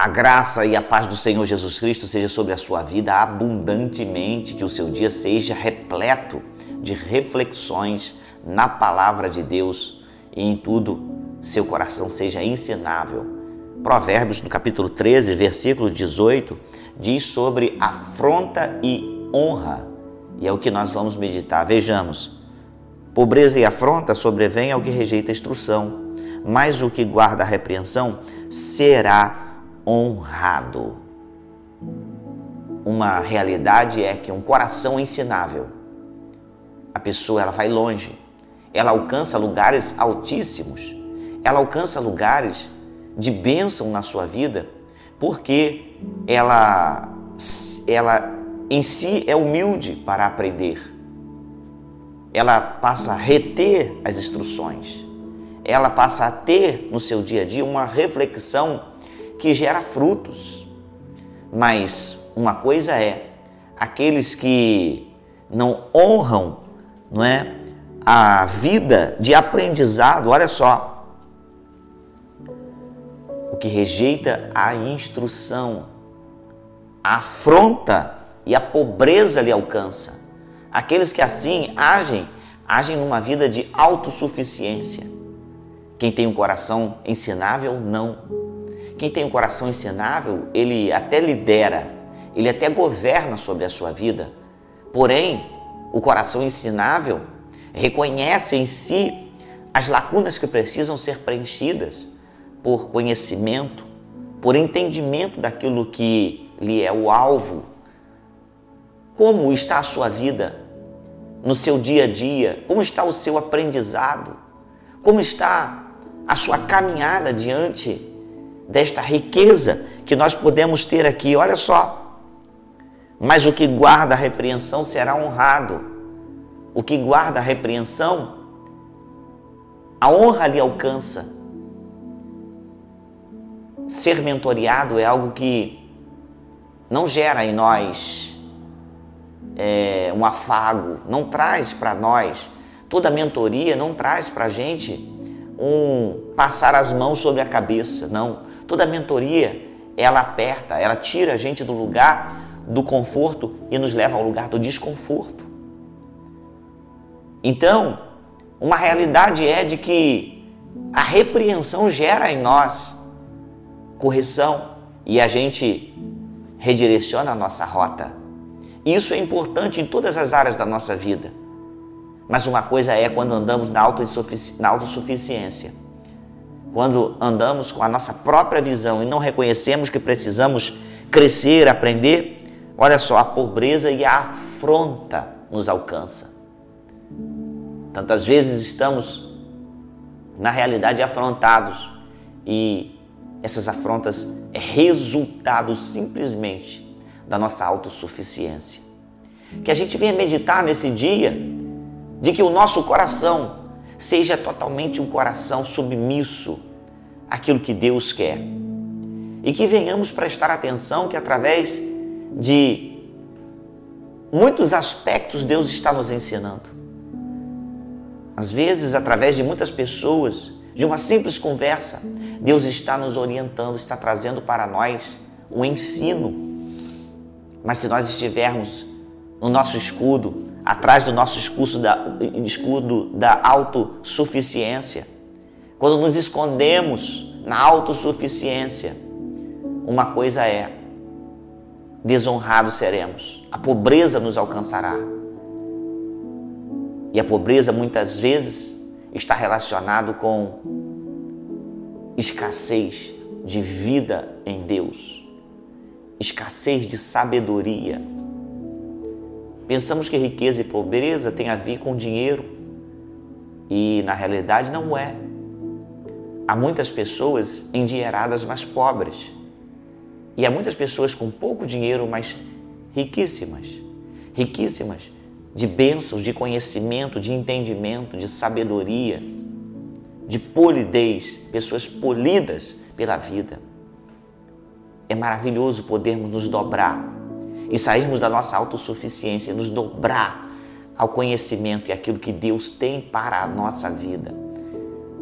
A graça e a paz do Senhor Jesus Cristo seja sobre a sua vida abundantemente, que o seu dia seja repleto de reflexões na palavra de Deus e em tudo seu coração seja ensinável. Provérbios, no capítulo 13, versículo 18, diz sobre afronta e honra. E é o que nós vamos meditar. Vejamos. Pobreza e afronta sobrevém ao que rejeita a instrução, mas o que guarda a repreensão será honrado. Uma realidade é que um coração ensinável, a pessoa ela vai longe, ela alcança lugares altíssimos, ela alcança lugares de bênção na sua vida, porque ela, ela em si é humilde para aprender. Ela passa a reter as instruções. Ela passa a ter no seu dia a dia uma reflexão que gera frutos. Mas uma coisa é aqueles que não honram, não é, a vida de aprendizado, olha só, o que rejeita a instrução, a afronta e a pobreza lhe alcança. Aqueles que assim agem, agem numa vida de autossuficiência. Quem tem um coração ensinável, não. Quem tem um coração ensinável, ele até lidera, ele até governa sobre a sua vida. Porém, o coração ensinável reconhece em si as lacunas que precisam ser preenchidas por conhecimento, por entendimento daquilo que lhe é o alvo. Como está a sua vida no seu dia a dia? Como está o seu aprendizado? Como está a sua caminhada diante desta riqueza que nós podemos ter aqui. Olha só. Mas o que guarda a repreensão será honrado. O que guarda a repreensão, a honra lhe alcança. Ser mentoriado é algo que não gera em nós é, um afago, não traz para nós. Toda mentoria não traz para a gente um passar as mãos sobre a cabeça, não. Toda mentoria, ela aperta, ela tira a gente do lugar do conforto e nos leva ao lugar do desconforto. Então, uma realidade é de que a repreensão gera em nós correção e a gente redireciona a nossa rota. Isso é importante em todas as áreas da nossa vida. Mas uma coisa é quando andamos na autossuficiência quando andamos com a nossa própria visão e não reconhecemos que precisamos crescer, aprender, olha só, a pobreza e a afronta nos alcança. Tantas vezes estamos, na realidade, afrontados e essas afrontas é resultado simplesmente da nossa autossuficiência. Que a gente venha meditar nesse dia de que o nosso coração seja totalmente um coração submisso àquilo que Deus quer. E que venhamos prestar atenção que através de muitos aspectos Deus está nos ensinando. Às vezes, através de muitas pessoas, de uma simples conversa, Deus está nos orientando, está trazendo para nós um ensino. Mas se nós estivermos no nosso escudo, atrás do nosso escudo da, escudo da autossuficiência. Quando nos escondemos na autossuficiência, uma coisa é: desonrados seremos, a pobreza nos alcançará. E a pobreza muitas vezes está relacionado com escassez de vida em Deus, escassez de sabedoria Pensamos que riqueza e pobreza tem a ver com dinheiro e na realidade não é. Há muitas pessoas endinheiradas, mas pobres. E há muitas pessoas com pouco dinheiro, mas riquíssimas. Riquíssimas de bênçãos, de conhecimento, de entendimento, de sabedoria, de polidez, pessoas polidas pela vida. É maravilhoso podermos nos dobrar e sairmos da nossa autossuficiência, nos dobrar ao conhecimento e aquilo que Deus tem para a nossa vida.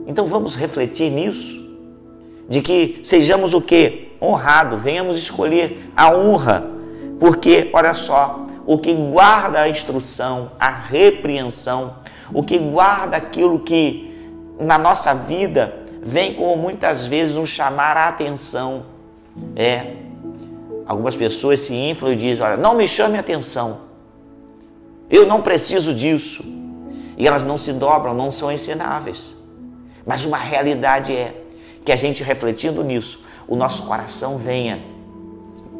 Então vamos refletir nisso, de que sejamos o que? honrado, venhamos escolher a honra, porque, olha só, o que guarda a instrução, a repreensão, o que guarda aquilo que na nossa vida vem como muitas vezes um chamar a atenção. É, algumas pessoas se inflam e dizem: Olha, não me chame a atenção, eu não preciso disso. E elas não se dobram, não são ensináveis. Mas uma realidade é que a gente refletindo nisso, o nosso coração venha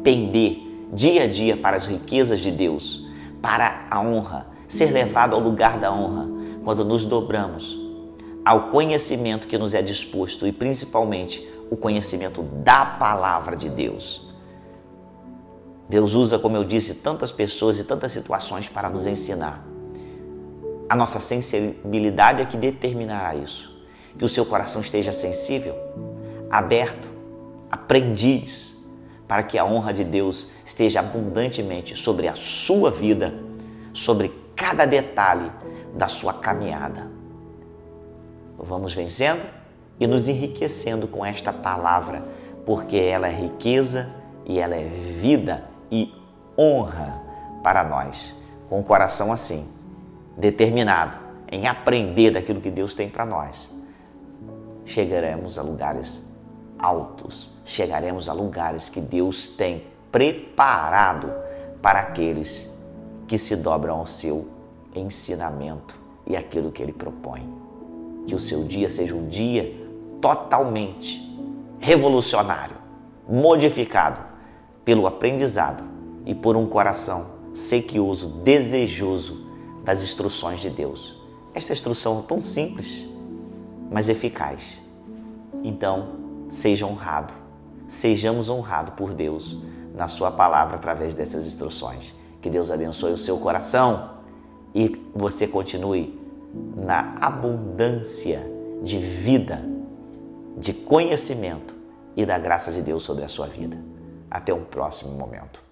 pender dia a dia para as riquezas de Deus, para a honra, ser levado ao lugar da honra, quando nos dobramos ao conhecimento que nos é disposto e principalmente o conhecimento da palavra de Deus. Deus usa, como eu disse, tantas pessoas e tantas situações para nos ensinar. A nossa sensibilidade é que determinará isso. Que o seu coração esteja sensível, aberto, aprendiz, para que a honra de Deus esteja abundantemente sobre a sua vida, sobre cada detalhe da sua caminhada. Vamos vencendo e nos enriquecendo com esta palavra, porque ela é riqueza e ela é vida e honra para nós. Com o coração assim, determinado em aprender daquilo que Deus tem para nós, chegaremos a lugares altos, chegaremos a lugares que Deus tem preparado para aqueles que se dobram ao seu ensinamento e aquilo que ele propõe. Que o seu dia seja um dia totalmente revolucionário, modificado pelo aprendizado e por um coração sequioso, desejoso das instruções de Deus. Esta instrução é tão simples, mas eficaz. Então, seja honrado, sejamos honrados por Deus na Sua palavra através dessas instruções. Que Deus abençoe o seu coração e você continue na abundância de vida, de conhecimento e da graça de Deus sobre a sua vida. Até um próximo momento.